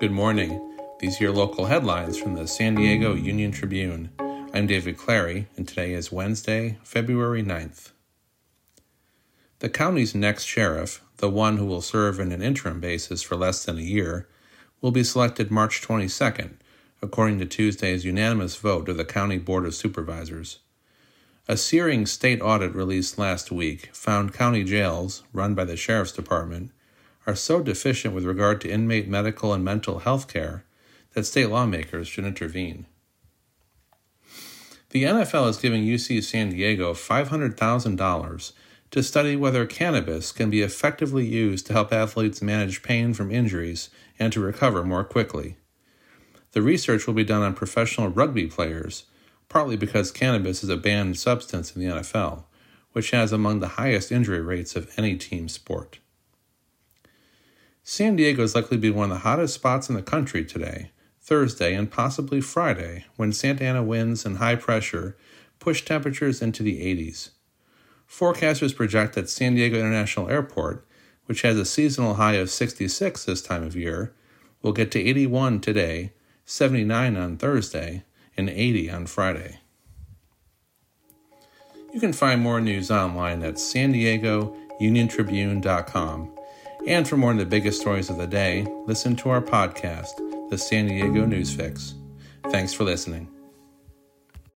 Good morning. These are your local headlines from the San Diego Union Tribune. I'm David Clary, and today is Wednesday, February 9th. The county's next sheriff, the one who will serve in an interim basis for less than a year, will be selected March 22nd, according to Tuesday's unanimous vote of the County Board of Supervisors. A searing state audit released last week found county jails, run by the Sheriff's Department, are so deficient with regard to inmate medical and mental health care that state lawmakers should intervene. The NFL is giving UC San Diego $500,000 to study whether cannabis can be effectively used to help athletes manage pain from injuries and to recover more quickly. The research will be done on professional rugby players, partly because cannabis is a banned substance in the NFL, which has among the highest injury rates of any team sport. San Diego is likely to be one of the hottest spots in the country today, Thursday, and possibly Friday, when Santa Ana winds and high pressure push temperatures into the 80s. Forecasters project that San Diego International Airport, which has a seasonal high of 66 this time of year, will get to 81 today, 79 on Thursday, and 80 on Friday. You can find more news online at san diego uniontribune.com. And for more on the biggest stories of the day, listen to our podcast, The San Diego News Fix. Thanks for listening.